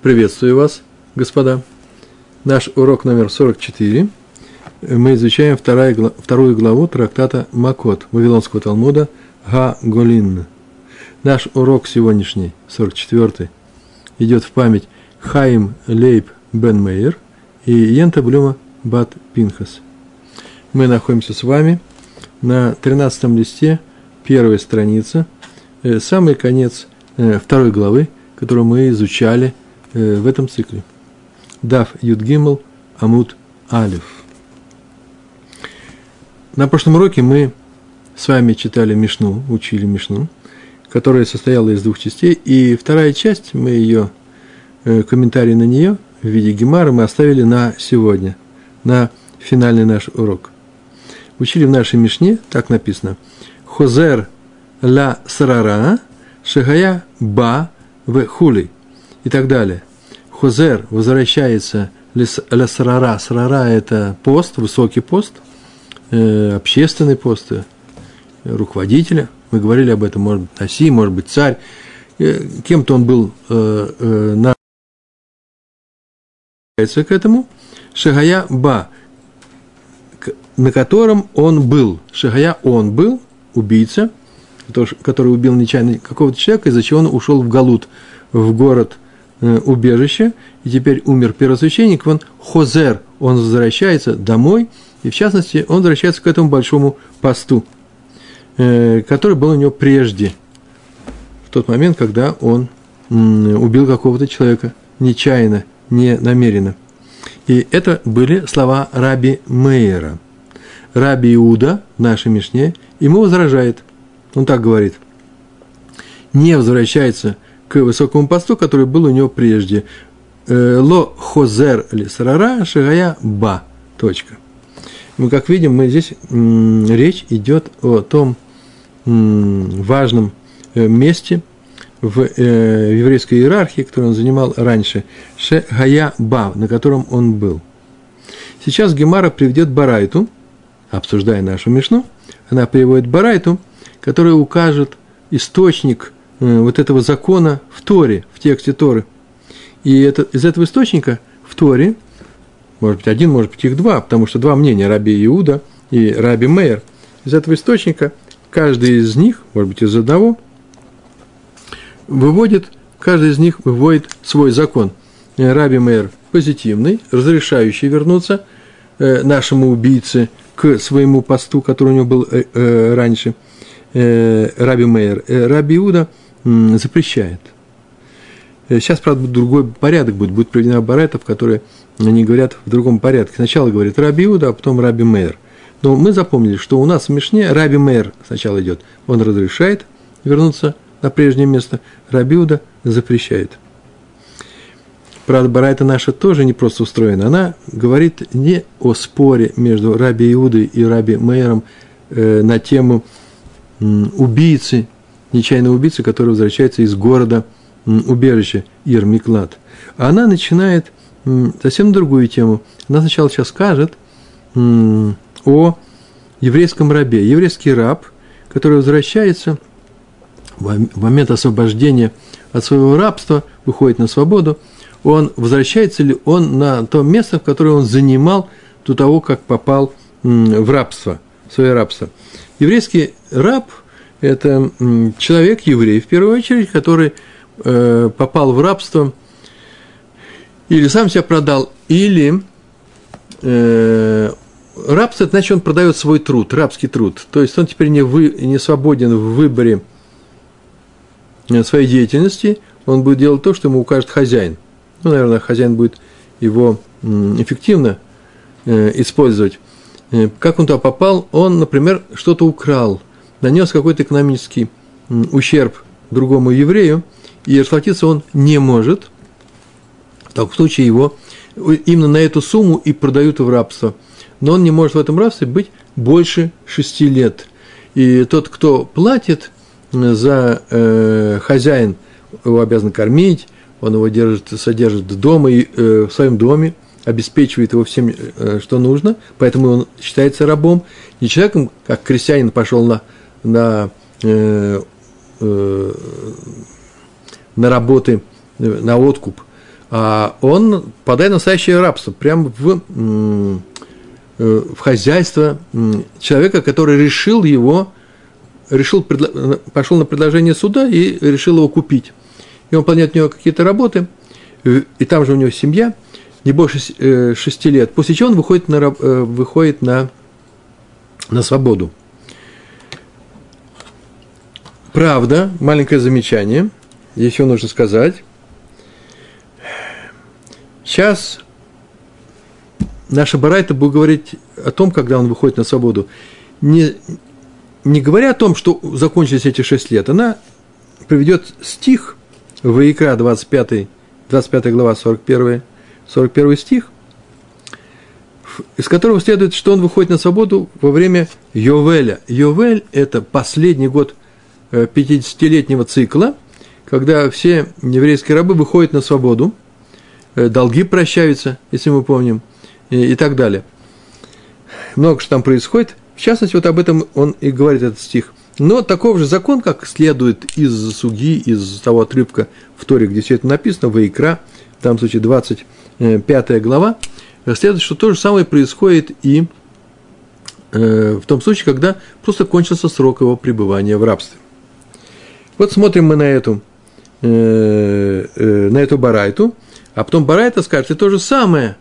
Приветствую вас, господа. Наш урок номер 44. Мы изучаем вторая, вторую главу трактата Макот Вавилонского Талмуда Га Голин. Наш урок сегодняшний, 44 идет в память Хаим Лейб Бен Мейер и Йента Блюма Бат Пинхас. Мы находимся с вами на 13 листе, первой страницы, э, самый конец э, второй главы, которую мы изучали – Э, в этом цикле. Дав Юдгимл Амут Алиф. На прошлом уроке мы с вами читали Мишну, учили Мишну, которая состояла из двух частей, и вторая часть, мы ее, э, комментарий на нее в виде гемара мы оставили на сегодня, на финальный наш урок. Учили в нашей Мишне, так написано, Хозер ла сарара шагая ба в хули и так далее. Хозер возвращается ля срара. Это пост, высокий пост, э, общественный пост э, руководителя. Мы говорили об этом, может быть, Наси, может быть, царь. Э, кем-то он был на к этому. Шагая Ба, на котором он был. Шагая он был, убийца, который убил нечаянно какого-то человека, из-за чего он ушел в Галут, в город – убежище, и теперь умер первосвященник, он хозер, он возвращается домой, и в частности, он возвращается к этому большому посту, э, который был у него прежде, в тот момент, когда он убил какого-то человека нечаянно, не намеренно. И это были слова Раби Мейера. Раби Иуда в нашей Мишне ему возражает. Он так говорит. Не возвращается – к высокому посту, который был у него прежде. Э, ло хозер ли сарара шагая ба. Точка. Мы, как видим, мы здесь речь идет о том важном э, месте в, э, еврейской иерархии, которую он занимал раньше, Шегая Ба, на котором он был. Сейчас Гемара приведет Барайту, обсуждая нашу Мишну, она приводит Барайту, которая укажет источник вот этого закона в Торе, в тексте Торы. И это, из этого источника в Торе, может быть, один, может быть, их два, потому что два мнения, Раби Иуда и Раби Мейер, из этого источника каждый из них, может быть, из одного, выводит, каждый из них выводит свой закон. Э, Раби Мейер позитивный, разрешающий вернуться э, нашему убийце к своему посту, который у него был раньше, Раби Мейер. Раби Иуда – запрещает. Э, сейчас, правда, другой порядок будет. Будет проведена в которой они говорят в другом порядке. Сначала говорит Раби Иуда, а потом Раби Мейер. Но мы запомнили, что у нас в Мишне Раби Мейер сначала идет. Он разрешает вернуться на прежнее место. Раби Иуда запрещает. Правда, Барайта наша тоже не просто устроена. Она говорит не о споре между Раби Иудой и Раби Мейером э, на тему э, убийцы нечаянного убийцы, который возвращается из города убежища Ирмиклад. А она начинает совсем другую тему. Она сначала сейчас скажет о еврейском рабе. Еврейский раб, который возвращается в момент освобождения от своего рабства, выходит на свободу, он возвращается ли он на то место, в которое он занимал до того, как попал в рабство, в свое рабство. Еврейский раб – это человек, еврей, в первую очередь, который э, попал в рабство или сам себя продал, или э, рабство, это значит, он продает свой труд, рабский труд. То есть он теперь не, вы, не свободен в выборе э, своей деятельности, он будет делать то, что ему укажет хозяин. Ну, наверное, хозяин будет его эффективно э, использовать. Э, как он туда попал? Он, например, что-то украл – нанес какой-то экономический ущерб другому еврею, и расплатиться он не может, в таком случае его именно на эту сумму и продают в рабство. Но он не может в этом рабстве быть больше шести лет. И тот, кто платит за э, хозяин, его обязан кормить, он его держит, содержит дома и э, в своем доме, обеспечивает его всем, э, что нужно, поэтому он считается рабом. Не человеком, как крестьянин пошел на на, э, э, на работы, на откуп, а он в настоящее рабство, прямо в, э, в хозяйство человека, который решил его, решил, пошел на предложение суда и решил его купить. И он выполняет у него какие-то работы, и там же у него семья, не больше э, шести лет, после чего он выходит на, э, выходит на, на свободу. Правда, маленькое замечание, еще нужно сказать, Сейчас наша Барайта будет говорить о том, когда он выходит на свободу, не, не говоря о том, что закончились эти шесть лет, она приведет стих в Икра 25, 25 глава 41, 41 стих, из которого следует, что он выходит на свободу во время Йовеля. Йовель – это последний год 50-летнего э, цикла, когда все еврейские рабы выходят на свободу – Э, долги прощаются, если мы помним, и, и так далее. Много что там происходит. В частности, вот об этом он и говорит этот стих. Но таков же закон, как следует из суги, из того отрывка в Торе, где все это написано, в Икра, в данном случае 25 глава, следует, что то же самое происходит и э, в том случае, когда просто кончился срок его пребывания в рабстве. Вот смотрим мы на эту, э, э, на эту барайту – а потом Барайта скажет, и то же самое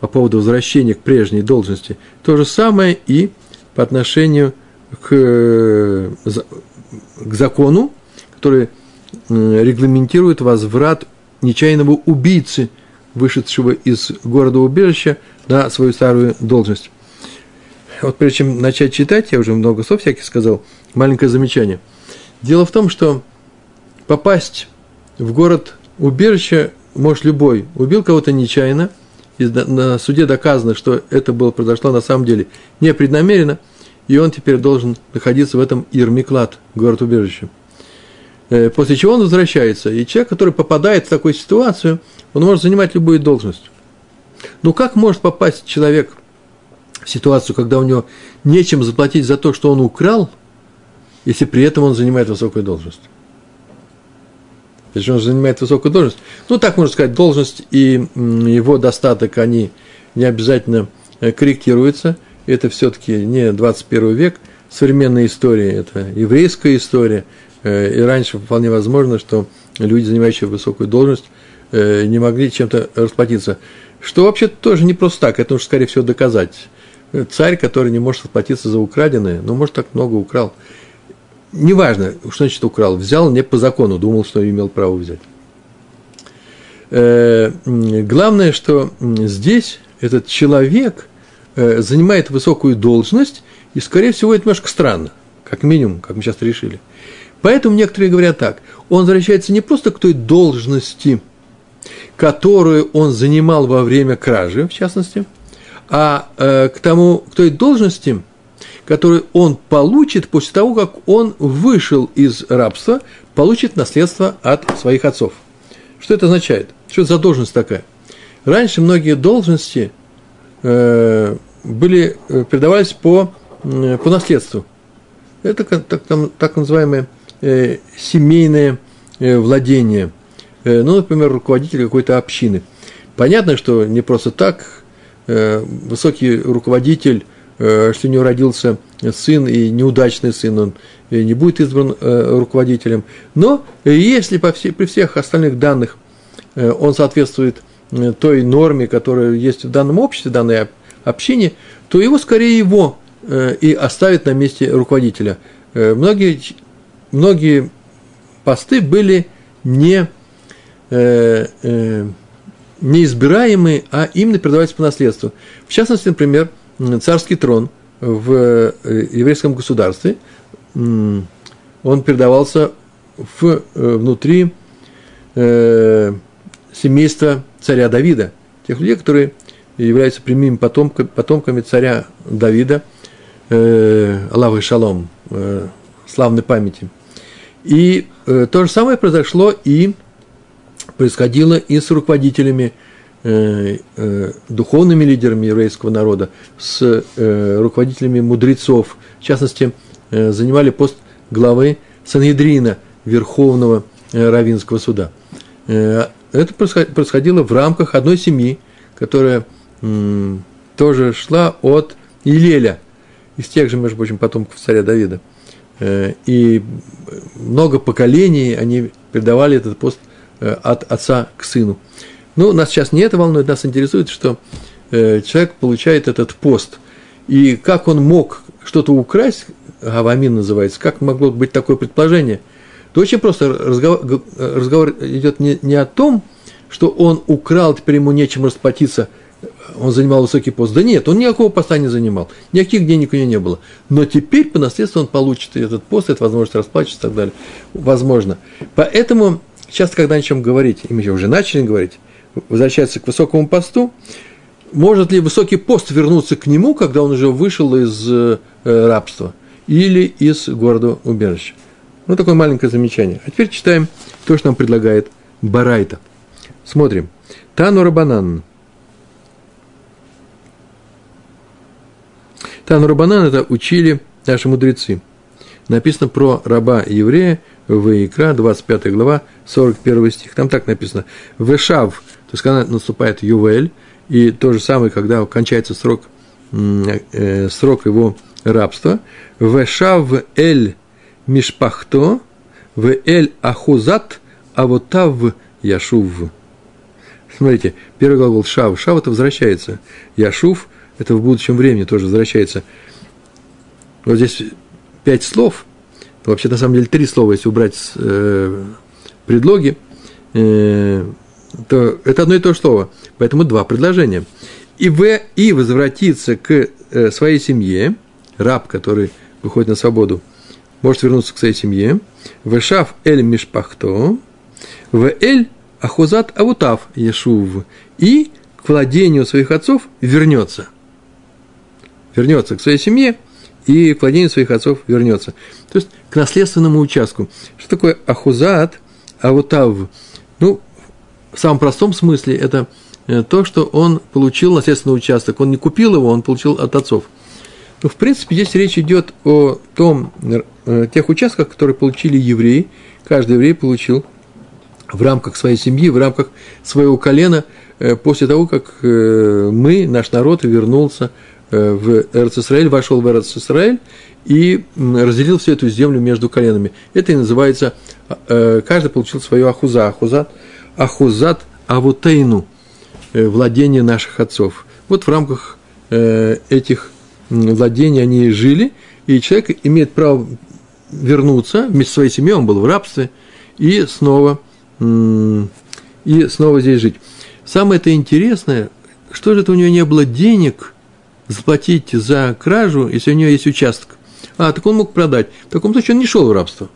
по поводу возвращения к прежней должности, то же самое и по отношению к, к закону, который регламентирует возврат нечаянного убийцы, вышедшего из города убежища, на свою старую должность. Вот прежде чем начать читать, я уже много слов всяких сказал, маленькое замечание. Дело в том, что попасть в город убежища может любой, убил кого-то нечаянно, и на суде доказано, что это было произошло на самом деле непреднамеренно, и он теперь должен находиться в этом Ирмиклад, город-убежище. Э, после чего он возвращается, и человек, который попадает в такую ситуацию, он может занимать любую должность. Но как может попасть человек в ситуацию, когда у него нечем заплатить за то, что он украл, если при этом он занимает высокую должность? Если он занимает высокую должность. Ну, так можно сказать, должность и его достаток, они не обязательно э, корректируются. Это все-таки не 21 век, современная история, это еврейская история. Э, и раньше вполне возможно, что люди, занимающие высокую должность, э, не могли чем-то расплатиться. Что вообще тоже не просто так, это нужно, скорее всего, доказать. Царь, который не может расплатиться за украденное, ну, может, так много украл – неважно, что значит украл, взял не по закону, думал, что имел право взять. Э, главное, что здесь этот человек э, занимает высокую должность, и, скорее всего, это немножко странно, как минимум, как мы сейчас решили. Поэтому некоторые говорят так, он возвращается не просто к той должности, которую он занимал во время кражи, в частности, а э, к тому, к той должности, который он получит после того, как он вышел из рабства, получит наследство от своих отцов. Что это означает? Что это за должность такая? Раньше многие должности э, были, э, передавались по, э, по наследству. Это так, там, так называемое э, семейное э, владение. Э, ну, например, руководитель какой-то общины. Понятно, что не просто так э, высокий руководитель что у него родился сын и неудачный сын, он не будет избран э, руководителем. Но если по все, при всех остальных данных э, он соответствует той норме, которая есть в данном обществе, в данной общине, то его скорее его и оставят на месте руководителя. Многие, многие посты были не, неизбираемые, а именно передавались по наследству. В частности, например, царский трон в э, еврейском государстве, он передавался в, э, внутри э, семейства царя Давида, тех людей, которые являются прямыми потомками, потомками царя Давида, и Шалом, славной памяти. И то же самое произошло и происходило и с руководителями духовными лидерами еврейского народа, с э, руководителями мудрецов, в частности, занимали пост главы Санедрина, Верховного Равинского суда. Э, это происходило в рамках одной семьи, которая тоже шла от Илеля, из тех же, между прочим, потомков царя Давида. Э, и много поколений они передавали этот пост э, от отца к сыну. Ну, нас сейчас не это волнует, нас интересует, что человек получает этот пост. И как он мог что-то украсть, Гавамин называется, как могло быть такое предположение – то очень просто разговор, разговор идет не, не о том, что он украл, теперь ему нечем расплатиться, он занимал высокий пост. Да нет, он никакого поста не занимал, никаких денег у него не было. Но теперь по наследству он получит этот пост, это возможность расплачиваться и так далее. Возможно. Поэтому часто, когда о чем говорить, и мы уже начали говорить, возвращаться к высокому посту, может ли высокий пост вернуться к нему, когда он уже вышел из э, рабства или из города убежища? Ну, такое маленькое замечание. А теперь читаем то, что нам предлагает Барайта. Смотрим. Тану Рабанан. Тану Рабанан это учили наши мудрецы. Написано про раба еврея в Икра, 25 глава, 41 стих. Там так написано. Вешав, есть когда наступает Ювель, и то же самое, когда кончается срок, э, срок его рабства. Вешав эль мишпахто, в эль ахузат, а вот тав яшув. Смотрите, первый глагол шав. Шав – это возвращается. Яшув – это в будущем времени тоже возвращается. Вот здесь пять слов. Вообще, на самом деле, три слова, если убрать э, предлоги, э, то это одно и то же слово. Поэтому два предложения. И, в, и возвратиться к э, своей семье, раб, который выходит на свободу – может вернуться к своей семье. Вешав эль мишпахто, в эль ахузат авутав ешув. И к владению своих отцов вернется. Вернется к своей семье и к владению своих отцов вернется. То есть к наследственному участку. Что такое ахузат, авутав? Ну, в самом простом смысле это э, то, что он получил наследственный участок. Он не купил его, он получил от отцов. Ну, в принципе, здесь речь идет о том, э, тех участках, которые получили евреи. Каждый еврей получил в рамках своей семьи, в рамках своего колена, э, после того, как мы, наш народ, вернулся в Эрцисраэль, вошел в Эрцисраэль и разделил всю эту землю между коленами. Это и называется, каждый получил свою ахуза, ахузат, ахузат авутейну, владение наших отцов. Вот в рамках этих владения они жили, и человек имеет право вернуться вместе со своей семьей, он был в рабстве, и снова, и снова здесь жить. Самое это интересное, что же это у него не было денег заплатить за кражу, если у него есть участок? А, так он мог продать. В таком случае он не шел в рабство.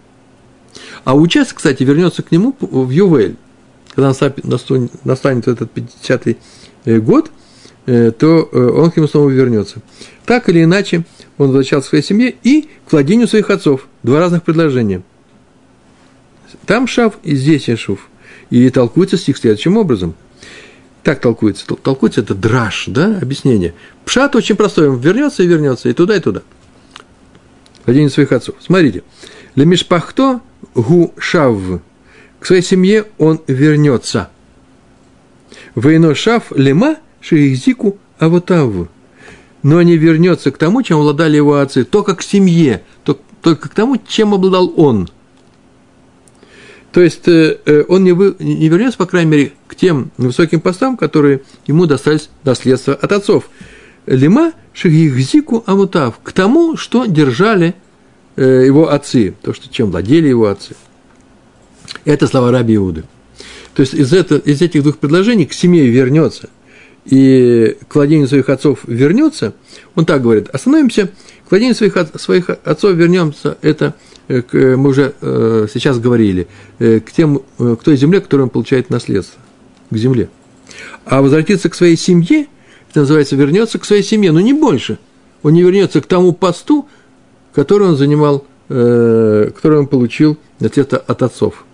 А участок, кстати, вернется к нему в Ювель. Когда настанет этот 50-й э, год, э, то э, он к нему снова вернется. Так или иначе, он возвращался к своей семье и к владению своих отцов. Два разных предложения. Там шав и здесь яшув. И толкуется стих следующим образом. Так толкуется. Толкуется это драж, да, объяснение. Пшат очень простой, он вернется и вернется, и туда, и туда. Владение своих отцов. Смотрите. Лемишпахто гу шав. К своей семье он вернется. Вейно шав лема шиизику авотаву но не вернется к тому, чем обладали его отцы, только к семье, только к тому, чем обладал он. То есть э, э, он не, вы, не вернется, по крайней мере, к тем высоким постам, которые ему достались наследство от отцов. Лима шигихзику амутав, к тому, что держали э, его отцы, то, что, чем владели его отцы. Это слова раби Иуды. То есть из, это, из этих двух предложений к семье вернется и к владению своих отцов вернется, он так говорит, остановимся, к владению своих, своих отцов вернемся, это э, мы уже э, сейчас говорили, э, к, тем, к той земле, которую он получает наследство, к земле. А возвратиться к своей семье, это называется, вернется к своей семье, но не больше. Он не вернется к тому посту, который он занимал, который он получил наследство от отцов.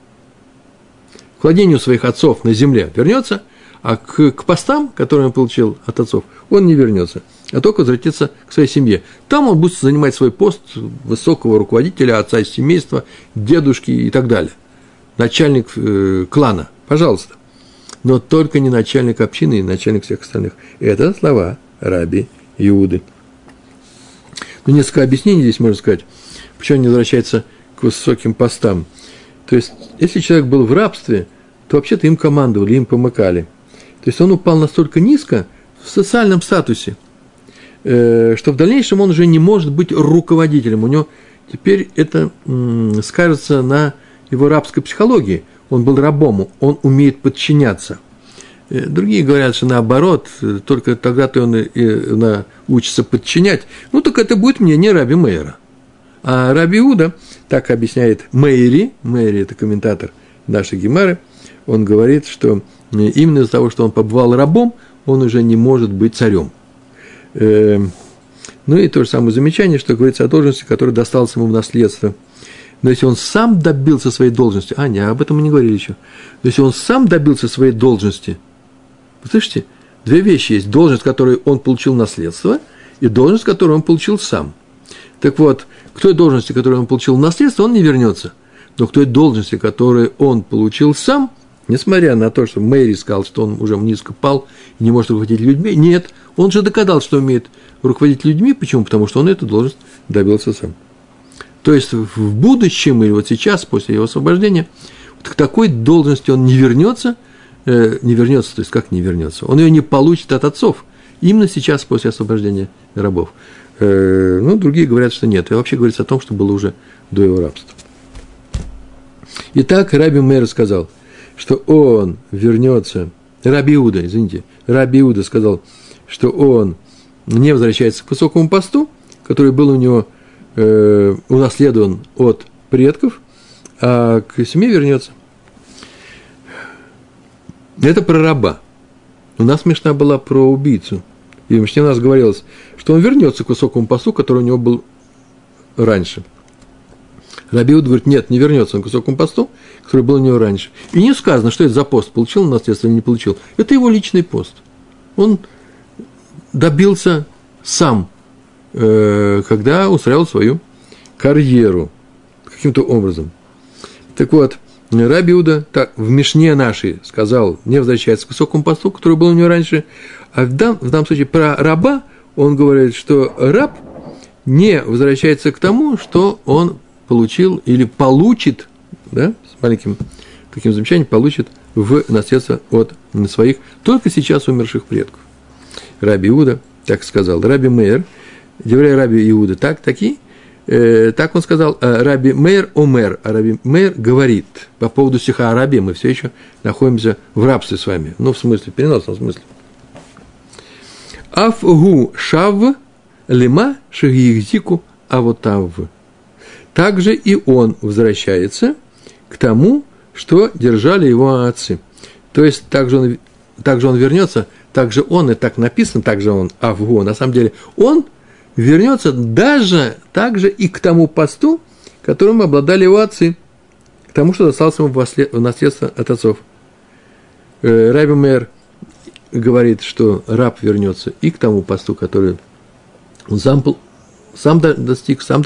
К владению своих отцов на земле вернется – а к, к постам, которые он получил от отцов, он не вернется, а только возвратится к своей семье. Там он будет занимать свой пост высокого руководителя, отца из семейства, дедушки и так далее. Начальник э, клана. Пожалуйста. Но только не начальник общины и начальник всех остальных. Это слова раби Иуды. Ну, несколько объяснений здесь можно сказать, почему он не возвращается к высоким постам. То есть, если человек был в рабстве, то вообще-то им командовали, им помыкали. То есть, он упал настолько низко в социальном статусе, э, что в дальнейшем он уже не может быть руководителем. У него теперь это скажется на его рабской психологии. Он был рабом, он умеет подчиняться. Э, другие говорят, что наоборот, только тогда-то он и, и, учится подчинять. Ну, так это будет мне не Раби Мейера. А Раби Уда, так объясняет Мейри, Мейри – это комментатор нашей Гемары, он говорит, что именно из-за того, что он побывал рабом, он уже не может быть царем. Эм, ну и то же самое замечание, что говорится о должности, которая досталась ему в наследство. Но если он сам добился своей должности, а, не, об этом мы не говорили еще. Но если он сам добился своей должности, вы слышите, две вещи есть. Должность, которую он получил наследство, и должность, которую он получил сам. Так вот, к той должности, которую он получил наследство, он не вернется. Но к той должности, которую он получил сам, несмотря на то, что Мэри сказал, что он уже низко пал и не может руководить людьми, нет, он же доказал, что умеет руководить людьми. Почему? Потому что он эту должность добился сам. То есть в будущем или вот сейчас, после его освобождения, вот к такой должности он не вернется, э, не вернется, то есть как не вернется, он ее не получит от отцов, именно сейчас, после освобождения рабов. Э, ну, другие говорят, что нет. И вообще говорится о том, что было уже до его рабства. Итак, Раби Мэр сказал, что он вернется, Раби Иуда, извините, Раби Иуда сказал, что он не возвращается к высокому посту, который был у него э, унаследован от предков, а к семье вернется. Это про раба. У нас смешна была про убийцу. И в Мишне у нас говорилось, что он вернется к высокому посту, который у него был раньше. Рабиуд говорит, нет, не вернется он к высокому посту, который был у него раньше. И не сказано, что это за пост, получил он наследство или не получил. Это его личный пост. Он добился сам, э, когда устраивал свою карьеру каким-то образом. Так вот, Рабиуда так, в Мишне нашей сказал, не возвращается к высокому посту, который был у него раньше, а в, дан, в данном случае про раба он говорит, что раб не возвращается к тому, что он получил или получит, да, с маленьким таким замечанием, получит в наследство от своих только сейчас умерших предков. Раби Иуда так сказал. Раби Мейер, еврей Раби Иуда, так, такие, э, так он сказал, э, Раби Мейер Омер, а Раби Мейер говорит по поводу стиха о мы все еще находимся в рабстве с вами, ну, в смысле, в переносном смысле. Афгу шав лима шагихзику авотав. Также и он возвращается к тому, что держали его отцы. То есть, также он, также он вернется – также он, и так написано, также он, Авго, на самом деле, он вернется даже также и к тому посту, которым обладали его отцы, к тому, что достался ему в наследство от отцов. Э, Раби Мэр говорит, что раб вернется и к тому посту, который он сам, сам достиг, сам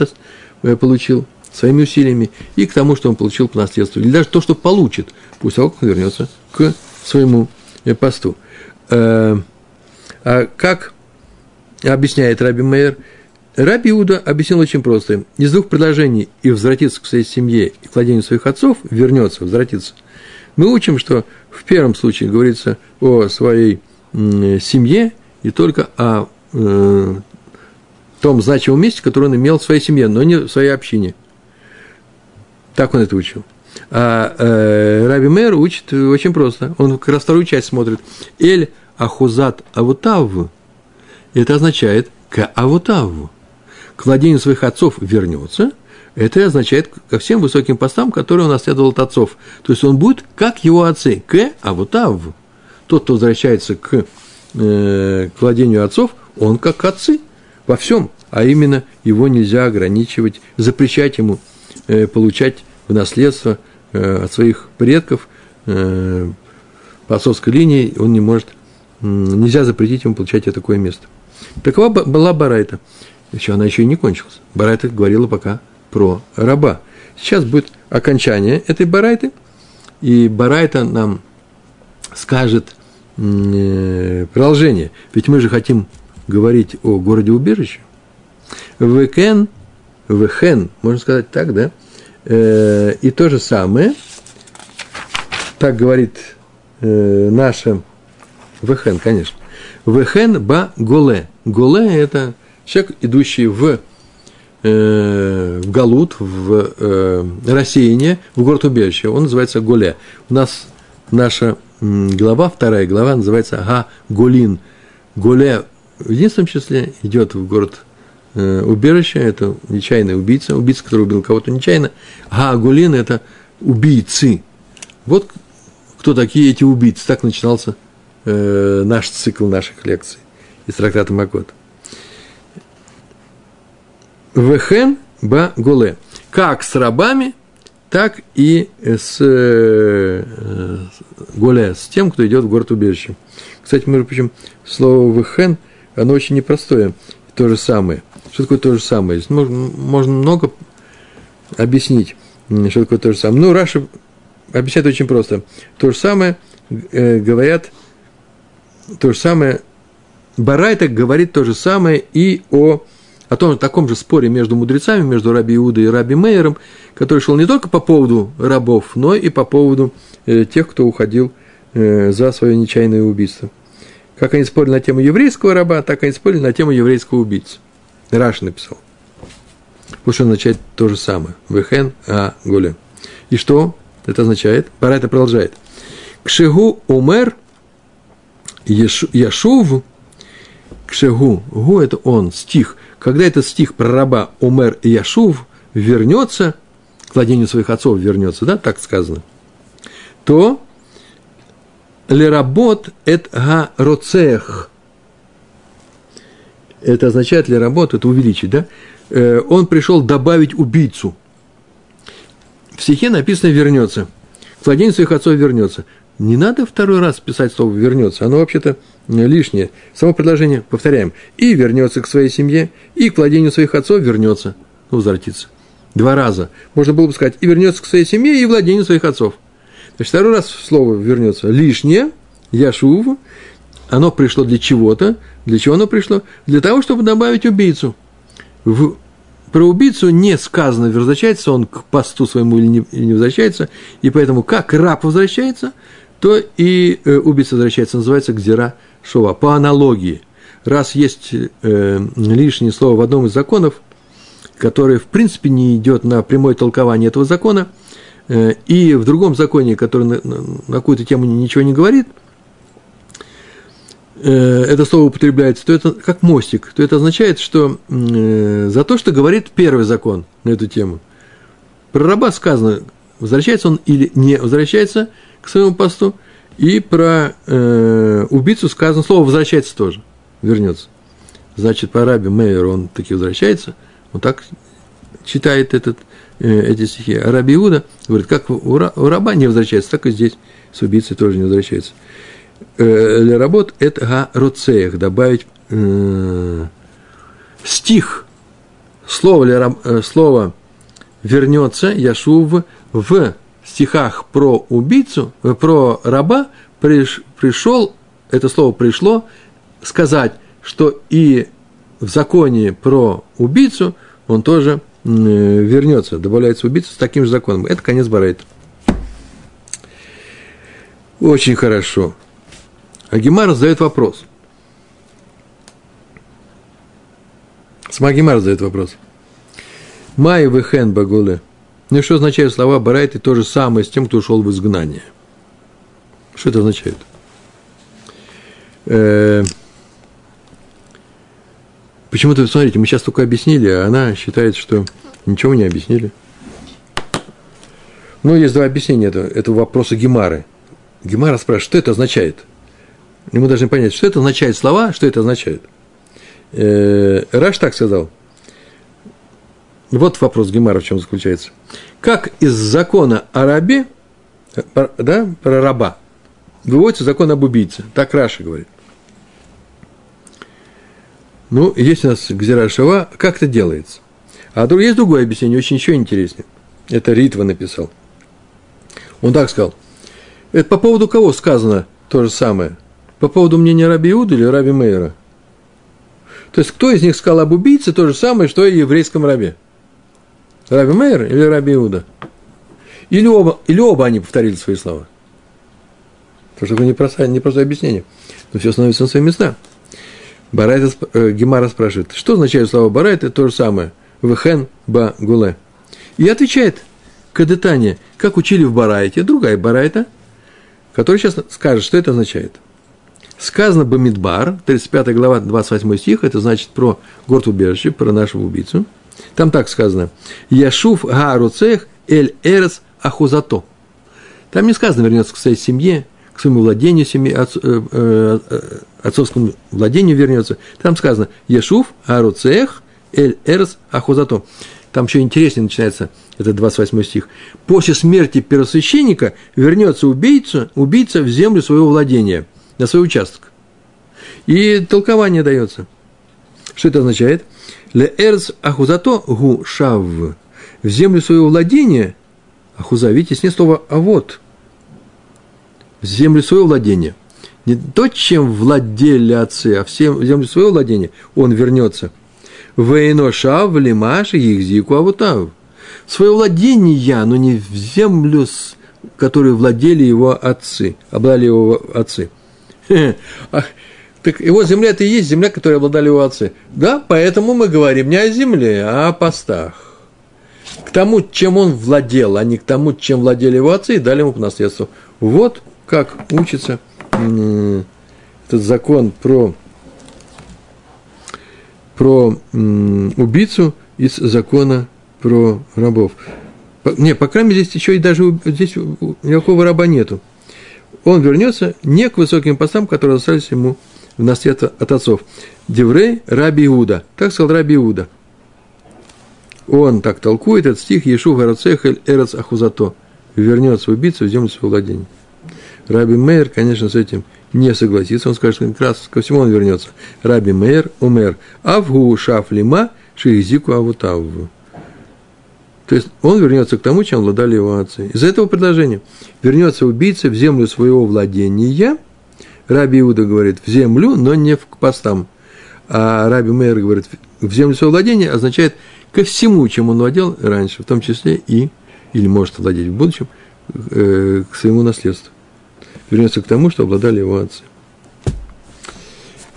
э, получил своими усилиями, и к тому, что он получил по наследству, или даже то, что получит, пусть он вернется к своему э, посту. Э, а как объясняет Раби Мейер, Раби Иуда объяснил очень просто. Из двух предложений и возвратиться к своей семье и к владению своих отцов, вернется, возвратиться. Мы учим, что в первом случае говорится о своей семье и только о э, том значимом месте, которое он имел в своей семье, но не в своей общине. Так он это учил. А э, Раби Мэр учит очень просто. Он как раз вторую часть смотрит. Эль ахузат авутав. Это означает к авутаву. К владению своих отцов вернется. Это означает ко всем высоким постам, которые он наследовал от отцов. То есть он будет как его отцы. К авутав. Тот, кто возвращается к, э, к владению отцов, он как отцы во всем. А именно его нельзя ограничивать, запрещать ему э, получать в наследство э, от своих предков э, по отцовской линии, он не может, нельзя запретить ему получать такое место. Такова была Барайта. Еще она еще и не кончилась. Барайта говорила пока про раба. Сейчас будет окончание этой Барайты, и Барайта нам скажет э, продолжение. Ведь мы же хотим говорить о городе-убежище. Векен, вехен, можно сказать так, да? Э, и то же самое, так говорит э, наша вехен, конечно. Вехен ба голе. Голе – это человек, идущий в, э, в Галут, в э, рассеяние, в город убежище. Он называется Голе. У нас наша глава, вторая глава, называется Га Голин. Голе в единственном числе идет в город э, убежище, это нечаянный убийца, убийца, который убил кого-то нечаянно. Га Голин – это убийцы. Вот кто такие эти убийцы. Так начинался э, наш цикл наших лекций из трактата Макот. Вехен ба голе. Как с рабами, так и с э, голе, с тем, кто идет в город убежище. Кстати, между прочим, слово вехен, оно очень непростое, то же самое. Что такое то же самое? Можно, можно много объяснить, что такое то же самое. Ну, Раша объясняет очень просто. То же самое э, говорят, то же самое, Барайта говорит то же самое и о о том, о таком же споре между мудрецами, между Раби Иудой и Раби Мейером, который шел не только по поводу рабов, но и по поводу э, тех, кто уходил э, за свое нечаянное убийство. Как они спорили на тему еврейского раба, так они спорили на тему еврейского убийцы. Раш написал. Потому что означает то же самое. Вехен а голе. И что это означает? Пора это продолжает. Кшегу умер яшув кшегу. Гу – это он, стих – когда этот стих про раба Умер Яшув вернется, к владению своих отцов вернется, да, так сказано, то леработ эт га роцех. Это означает леработ, это увеличить, да? Э, он пришел добавить убийцу. В стихе написано «вернется». К владению своих отцов вернется. Не надо второй раз писать слово «вернется», оно вообще-то лишнее. Само предложение, повторяем, и вернется к своей семье, и к владению своих отцов вернется, ну, возвратится. Два раза. Можно было бы сказать, и вернется к своей семье, и владению своих отцов. Значит, второй раз слово вернется лишнее, яшув, оно пришло для чего-то. Для чего оно пришло? Для того, чтобы добавить убийцу. В про убийцу не сказано, возвращается он к посту своему или не, или не возвращается, и поэтому как раб возвращается, то и э, убийца возвращается, называется гзира шова. По аналогии, раз есть э, лишнее слово в одном из законов, которое в принципе не идет на прямое толкование этого закона, э, и в другом законе, который на, на, на какую-то тему ничего не говорит, это слово употребляется, то это как мостик, то это означает, что э, за то, что говорит первый закон на эту тему, про раба сказано, возвращается он или не возвращается – к своему посту. И про э, убийцу сказано слово возвращается тоже, вернется. Значит, по Раби Мейер он таки возвращается, он так читает этот, э, эти стихи. А Раби Иуда говорит, как у раба не возвращается, так и здесь с убийцей тоже не возвращается. Э, для работ это га добавить э, стих, слово, для, э, слово вернется, Яшув, в стихах про убийцу, э, про раба приш, пришел, это слово пришло, сказать, что и в законе про убийцу он тоже э, вернется, добавляется убийца с таким же законом. Это конец Барайта. Очень хорошо. Агимар задает вопрос. Смагимар задает вопрос. Май вехен багуле. Ну что означают слова Барайты то же самое с тем, кто ушел в изгнание? Что это означает? Почему-то, смотрите, мы сейчас только объяснили, а она считает, что ничего не объяснили. Ну, есть два объяснения этого, этого вопроса Гемары. Гемара спрашивает, что это означает? И мы должны понять, что это означает слова, что это означает. Э, Раш так сказал – вот вопрос Гемара в чем заключается. Как из закона о рабе, да, про раба, выводится закон об убийце? Так Раша говорит. Ну, есть у нас Гзира Шава, как это делается? А есть другое объяснение, очень еще интереснее. Это Ритва написал. Он так сказал. Это по поводу кого сказано то же самое. По поводу мнения Раби Иуда или Раби Мейера? То есть, кто из них сказал об убийце то же самое, что и еврейском рабе? Раби Мейер или Раби Иуда? Или оба, или оба они повторили свои слова? Потому что это непростое, непростое объяснение. Но все становится на свои места. Барайта, э, Гемара спрашивает, что означает слово Барайта? То же самое. Вехен ба гуле. И отвечает Кадетане, как учили в Барайте, другая Барайта, которая сейчас скажет, что это означает. Сказано Бамидбар, 35 глава, 28 стих, это значит про город убежище, про нашего убийцу. Там так сказано. Яшуф Гааруцех Эль Эрес Ахузато. Там не сказано вернется к своей семье, к своему владению семьи, отц, э, э, э отцовскому владению вернется. Там сказано Яшуф Гааруцех Эль Эрес Ахузато. Там еще интереснее начинается, это 28 стих. После смерти первосвященника вернется убийца, убийца в землю своего владения, на свой участок. И толкование дается. Что это означает? Ле эрц ахузато гу шав. В землю своего владения, ахуза, видите, с слово а вот. В землю своего владения. Не то, чем владели отцы, а в землю своего владения он вернется – Вейноша в лимаше их авутав. Свое владение, но не в землю, которую владели его отцы, обладали его отцы. Так его земля это и есть земля, которой обладали его отцы. Да, поэтому мы говорим не о земле, а о постах. К тому, чем он владел, а не к тому, чем владели его отцы, и дали ему по наследству. Вот как учится этот закон про про убийцу из закона про рабов. Не, по крайней мере, здесь еще и даже здесь никакого раба нету. Он вернется не к высоким постам, которые остались ему в наследство от отцов. Деврей Раби Иуда. Так сказал Раби Иуда. Он так толкует этот стих Ешу Гарацехель Эрец Ахузато. Вернется убийца в землю своего владения. Раби Мейер, конечно, с этим не согласится, он скажет, как раз ко всему он вернется. Раби Мейер, умер, авгу шафлима шихзику авутаву. То есть он вернется к тому, чем владали его отцы. Из этого предложения вернется убийца в землю своего владения. Раби Иуда говорит в землю, но не к постам. А Раби Мейер говорит в землю своего владения означает ко всему, чем он владел раньше, в том числе и, или может владеть в будущем, э, к своему наследству вернется к тому, что обладали его отцы.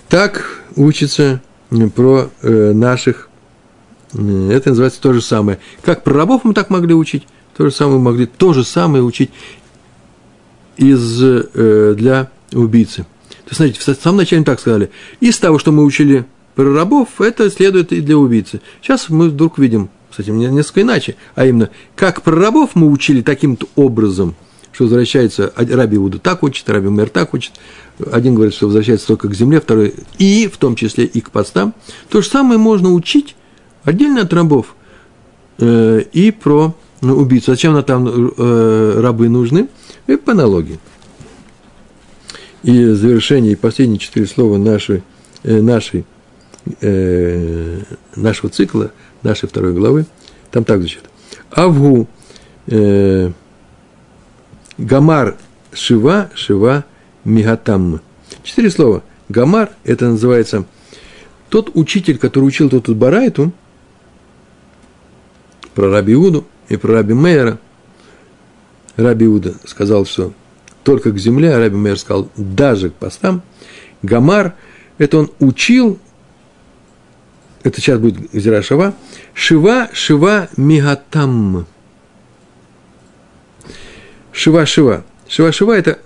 Так учится про э, наших, это называется то же самое. Как про рабов мы так могли учить, то же самое могли то же самое учить из, э, для убийцы. То есть, смотрите, в самом начале так сказали. Из того, что мы учили про рабов, это следует и для убийцы. Сейчас мы вдруг видим, кстати, несколько иначе, а именно, как про рабов мы учили таким-то образом – что возвращается, Раби Иуда так учит, Раби Мэр так учит, один говорит, что возвращается только к земле, второй и в том числе и к постам. То же самое можно учить отдельно от рабов э, и про ну, убийцу. Зачем на там э, рабы нужны? И по аналогии. И завершение, и последние четыре слова нашей, э, нашей, э, нашего цикла, нашей второй главы, там так звучит. Авгу э, Гамар Шива, Шива Мигатам. Четыре слова. Гамар – это называется тот учитель, который учил тут Барайту, про Раби Уду и про Раби Мейера. Раби Уда сказал, что только к земле, а Раби Мейер сказал, даже к постам. Гамар – это он учил, это сейчас будет Зира Шива, Шива, Шива Мигатам. Шива-шива. Шива-шива – это,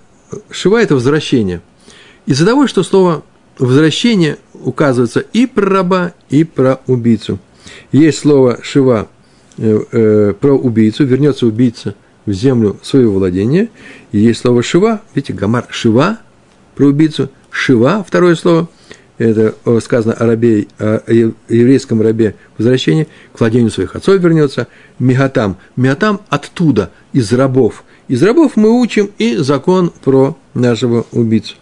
шива – это возвращение. Из-за того, что слово «возвращение» указывается и про раба, и про убийцу. Есть слово «шива» про убийцу, вернется убийца в землю своего владения. И есть слово «шива», видите, гамар «шива» про убийцу, «шива» – второе слово, это сказано о рабе, о еврейском рабе возвращение, к владению своих отцов вернется, мигатам. Мигатам оттуда, из рабов – из рабов мы учим и закон про нашего убийцу.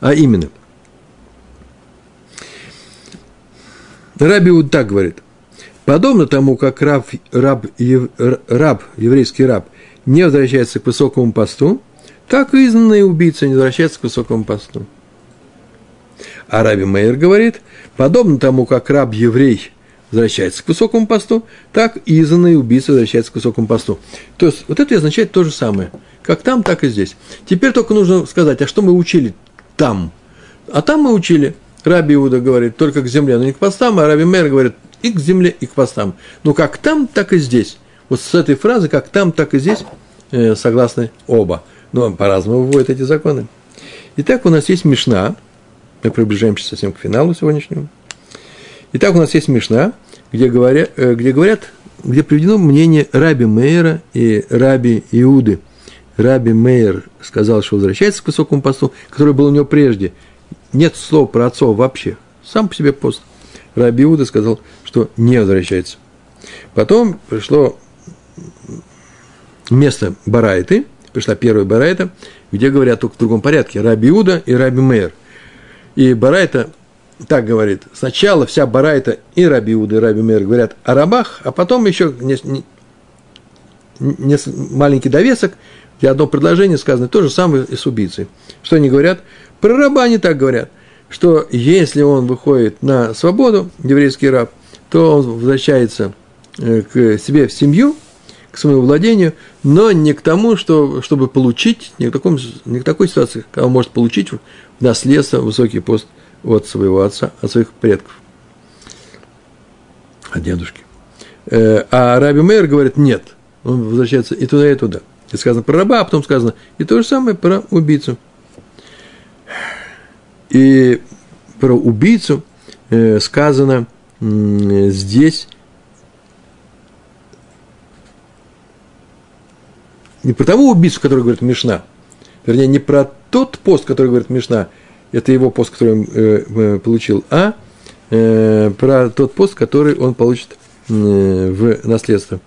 А именно, Раби вот так говорит, подобно тому, как раб, раб, раб, еврейский раб, не возвращается к высокому посту, так и изгнанные убийцы не возвращаются к высокому посту. А Раби Мейер говорит, подобно тому, как раб-еврей возвращается к высокому посту, так и изгнанные убийцы возвращаются к высокому посту. То есть, вот это означает то же самое. Как там, так и здесь. Теперь только нужно сказать, а что мы учили там? А там мы учили, Раби Иуда говорит, только к земле, но не к постам, а Раби Мейер говорит, и к земле, и к постам. Ну, как там, так и здесь. Вот с этой фразы, как там, так и здесь, э, согласны оба. Но по-разному выводят эти законы. Итак, у нас есть Мишна, мы приближаемся совсем к финалу сегодняшнему. Итак, у нас есть Мишна, где говорят, э, где говорят, где приведено мнение Раби Мейера и Раби Иуды. Раби Мейер сказал, что возвращается к высокому посту, который был у него прежде. Нет слова про отцов вообще. Сам по себе пост. Раби Иуда сказал, что не возвращается. Потом пришло место Барайты, пришла первая Барайта, где говорят только в другом порядке, Раби Иуда и Раби Мейер. И Барайта так говорит, сначала вся Барайта и Раби Иуда и Раби Мейер говорят о рабах, а потом еще не, не, не, маленький довесок, где одно предложение сказано, то же самое и с убийцей. Что они говорят? Про раба они так говорят, что если он выходит на свободу, еврейский раб, то он возвращается э, к себе в семью, к своему владению, но не к тому, что, чтобы получить, не к, такому, не к такой ситуации, когда он может получить в наследство высокий пост от своего отца, от своих предков, от дедушки. Э, а Раби Мейер говорит, нет, он возвращается и туда, и туда. И сказано про раба, а потом сказано и то же самое про убийцу. И про убийцу э, сказано здесь не про того убийцу, который говорит Мишна, вернее, не про тот пост, который говорит Мишна, это его пост, который он э, э, получил, а про тот пост, который он получит в наследство.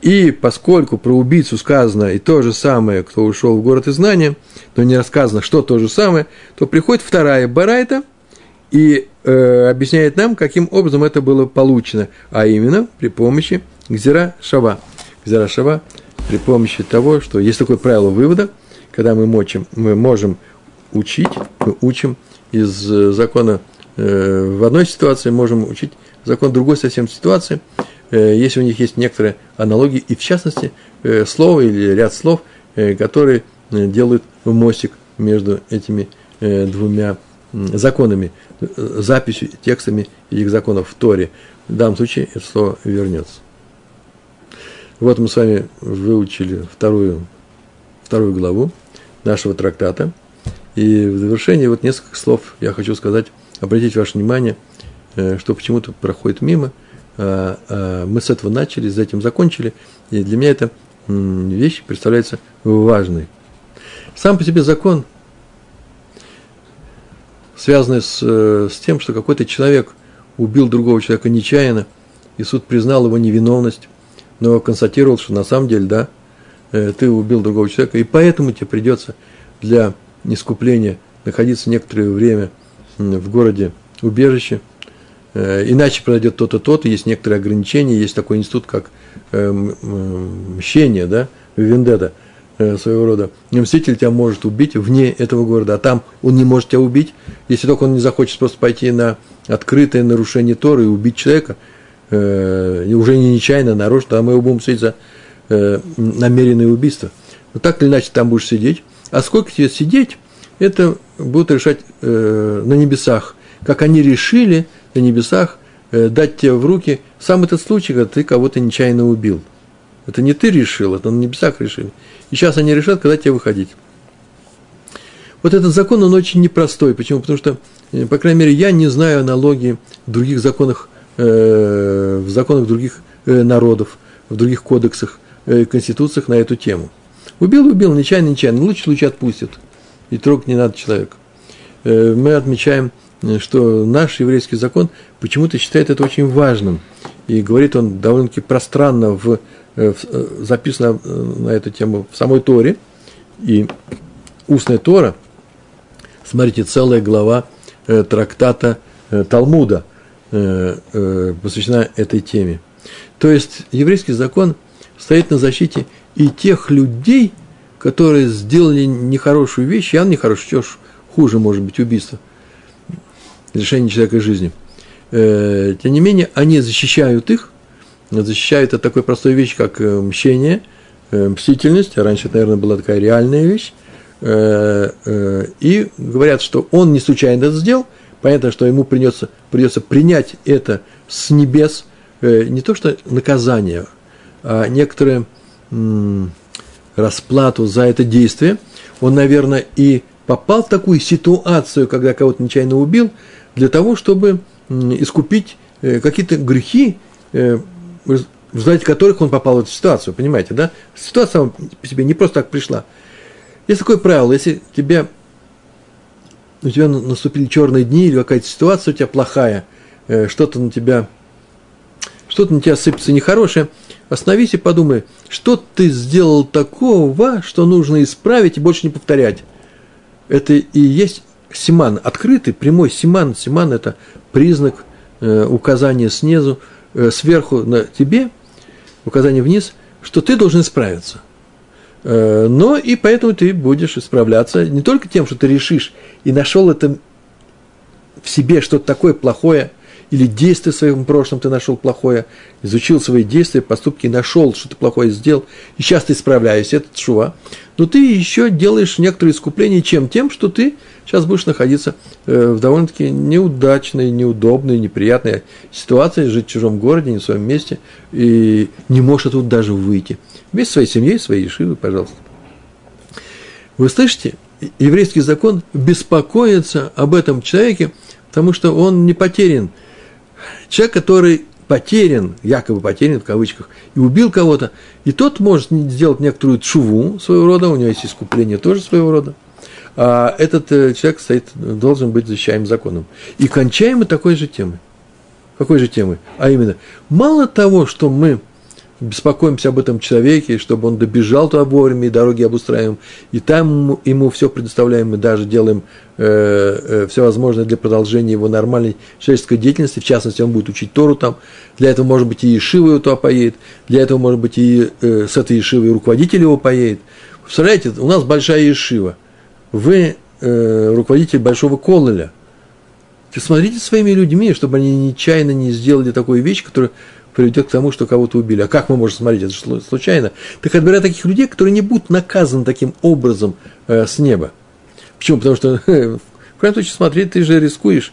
И поскольку про убийцу сказано и то же самое, кто ушел в город изгнания, но не рассказано, что то же самое, то приходит вторая барайта и э, объясняет нам, каким образом это было получено, а именно при помощи Гзира Шава. Гзира Шава при помощи того, что есть такое правило вывода, когда мы, мочим, мы можем учить, мы учим из э, закона э, в одной ситуации, можем учить закон другой совсем ситуации, если у них есть некоторые аналогии, и в частности, э, слово или ряд слов, э, которые э, делают мостик между этими э, двумя законами, э, записью, текстами этих законов в Торе. В данном случае это слово вернется. Вот мы с вами выучили вторую, вторую главу нашего трактата. И в завершении вот несколько слов я хочу сказать, обратить ваше внимание, э, что почему-то проходит мимо. А, а мы с этого начали, с этим закончили. И для меня эта вещь представляется важной. Сам по себе закон, связанный с, э, с тем, что какой-то человек убил другого человека нечаянно, и суд признал его невиновность, но констатировал, что на самом деле, да, э, ты убил другого человека, и поэтому тебе придется для искупления находиться некоторое время в городе убежище, э, иначе произойдет то-то, то-то, есть некоторые ограничения, есть такой институт, как э, мщение, да, вендета своего рода. Мститель тебя может убить вне этого города, а там он не может тебя убить, если только он не захочет просто пойти на открытое нарушение Торы и убить человека – э, уже не нечаянно, а нарочно, а мы его будем судить за э, намеренное убийство. Но так или иначе там будешь сидеть. А сколько тебе сидеть, это будут решать э, на небесах. Как они решили на небесах э, дать тебе в руки сам этот случай, когда ты кого-то нечаянно убил. Это не ты решил, это на небесах решили. И сейчас они решат, когда тебе выходить. Вот этот закон, он очень непростой. Почему? Потому что, э, по крайней мере, я не знаю аналогии в других законах Э, в законах других э, народов, в других кодексах, э, конституциях на эту тему. Убил, убил, нечаянно, нечаянно, лучше лучше отпустят, и трогать не надо человека. Мы отмечаем, что наш еврейский закон почему-то считает это очень важным, и говорит он довольно-таки пространно, в, в, записано на эту тему в самой Торе, и устная Тора, смотрите, целая глава трактата Талмуда – Э, э, посвящена этой теме. То есть еврейский закон стоит на защите и тех людей, которые сделали нехорошую вещь, явно нехорошую, что ж хуже может быть убийство, лишение человека жизни. Э, тем не менее, они защищают их, защищают от такой простой вещи, как э, мщение, э, мстительность, раньше это, наверное, была такая реальная вещь, и говорят, что он не случайно это сделал, понятно, что ему придется, придется принять это с небес, не то что наказание, а некоторое расплату за это действие, он, наверное, и попал в такую ситуацию, когда кого-то нечаянно убил, для того, чтобы искупить э, какие-то грехи, э, в результате которых он попал в эту ситуацию, понимаете, да? Ситуация по себе не просто так пришла. Есть такое правило, если тебе, у тебя наступили черные дни или какая-то ситуация у тебя плохая, э, что-то на тебя, что-то на тебя сыпется нехорошее, остановись и подумай, что ты сделал такого, что нужно исправить и больше не повторять. Это и есть симан, открытый, прямой симан. Симан – это признак э, указания снизу, э, сверху на тебе, указание вниз, что ты должен исправиться. Э, но и поэтому ты будешь исправляться не только тем, что ты решишь и нашел это в себе что-то такое плохое, или действие в своем прошлом ты нашел плохое, изучил свои действия, поступки, нашел, что ты плохое сделал, и сейчас ты исправляешься, это шува. Но ты еще делаешь некоторые искупления чем? Тем, что ты сейчас будешь находиться э, в довольно-таки неудачной, неудобной, неприятной ситуации, жить в чужом городе, не в своем месте, и не можешь оттуда даже выйти. Вместе своей семьей, своей ешивой, пожалуйста. Вы слышите, еврейский закон беспокоится об этом человеке, потому что он не потерян – Человек, который потерян, якобы потерян в кавычках, и убил кого-то, и тот может сделать некоторую чуву своего рода, у него есть искупление тоже своего рода, этот э, человек стоит, должен быть защищаем законом. И кончаем мы такой же темой. Какой же темой? А именно, мало того, что мы беспокоимся об этом человеке, чтобы он добежал туда вовремя, и дороги обустраиваем, и там ему все предоставляем, мы даже делаем э, э, все возможное для продолжения его нормальной человеческой деятельности, в частности, он будет учить Тору там, для этого, может быть, и Ешива его туда поедет, для этого, может быть, и э, с этой Ешивой руководитель его поедет. Представляете, у нас большая Ешива, вы э, руководитель большого кололя, смотрите своими людьми, чтобы они нечаянно не сделали такую вещь, которая приведет к тому, что кого-то убили. А как мы можем смотреть, это же случайно? Так отбирай таких людей, которые не будут наказаны таким образом э, с неба. Почему? Потому что, в крайнем случае, смотри, ты же рискуешь.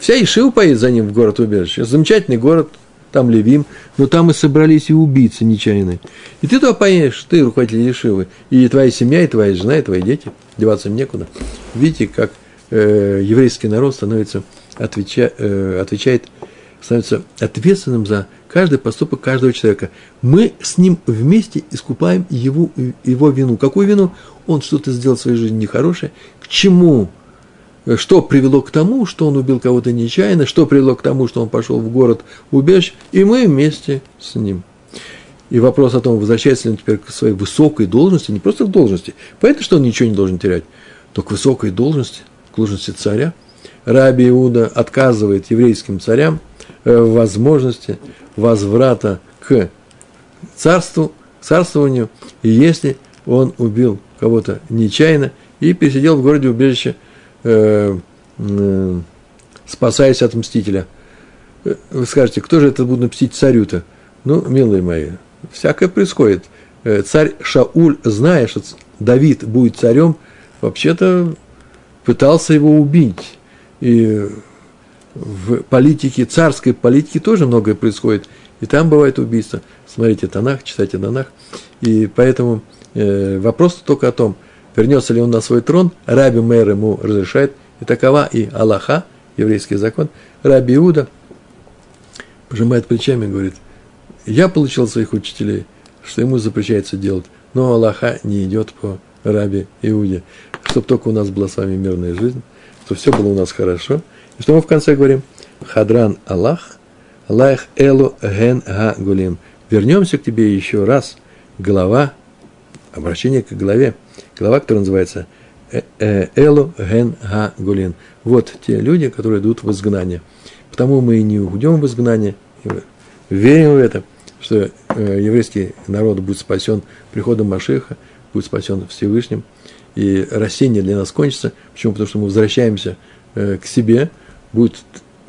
Вся Ишива поедет за ним в город убежище. Замечательный город, там Левим, но там и собрались и убийцы нечаянные. И ты туда поедешь, ты руководитель Ешивы, и твоя семья, и твоя жена, и твои дети, деваться им некуда. Видите, как э, еврейский народ становится, отвеча, э, отвечает, становится ответственным за каждый поступок каждого человека. Мы с ним вместе искупаем его, его вину. Какую вину? Он что-то сделал в своей жизни нехорошее. К чему? Что привело к тому, что он убил кого-то нечаянно, что привело к тому, что он пошел в город убежищ, и мы вместе с ним. И вопрос о том, возвращается ли он теперь к своей высокой должности, не просто к должности, понятно, что он ничего не должен терять, то к высокой должности, к должности царя. Раби Иуда отказывает еврейским царям в э, возможности возврата к царству, царствованию, и если он убил кого-то нечаянно и пересидел в городе убежище, э, э, спасаясь от мстителя. Э, вы скажете, кто же это будет мстить царю-то? Ну, милые мои, всякое происходит. Царь Шауль, зная, что Давид будет царем, вообще-то пытался его убить. И в политике, царской политике тоже многое происходит. И там бывает убийство. Смотрите Танах, читайте Танах. И поэтому э, вопрос только о том, вернется ли он на свой трон. Раби Мэр ему разрешает. И такова и Аллаха, еврейский закон. Раби Иуда пожимает плечами и говорит, я получил своих учителей, что ему запрещается делать. Но Аллаха не идет по Раби Иуде. Чтобы только у нас была с вами мирная жизнь, чтобы все было у нас хорошо – и что мы в конце говорим? Хадран Аллах, Аллах Элу Ген Га Гулим. Вернемся к тебе еще раз. Глава, обращение к главе. Глава, которая называется «Э, э, Элу Ген Га Гулин. Вот те люди, которые идут в изгнание. Потому мы и не уйдем в изгнание, верим в это, что э, еврейский народ будет спасен приходом Машеха, будет спасен Всевышним, и растение для нас кончится. Почему? Потому что мы возвращаемся к себе, будет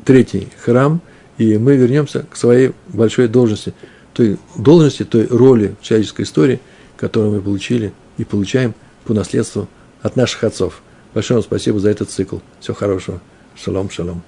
третий храм, и мы вернемся к своей большой должности, той должности, той роли в человеческой истории, которую мы получили и получаем по наследству от наших отцов. Большое вам спасибо за этот цикл. Всего хорошего. Шалом, шалом.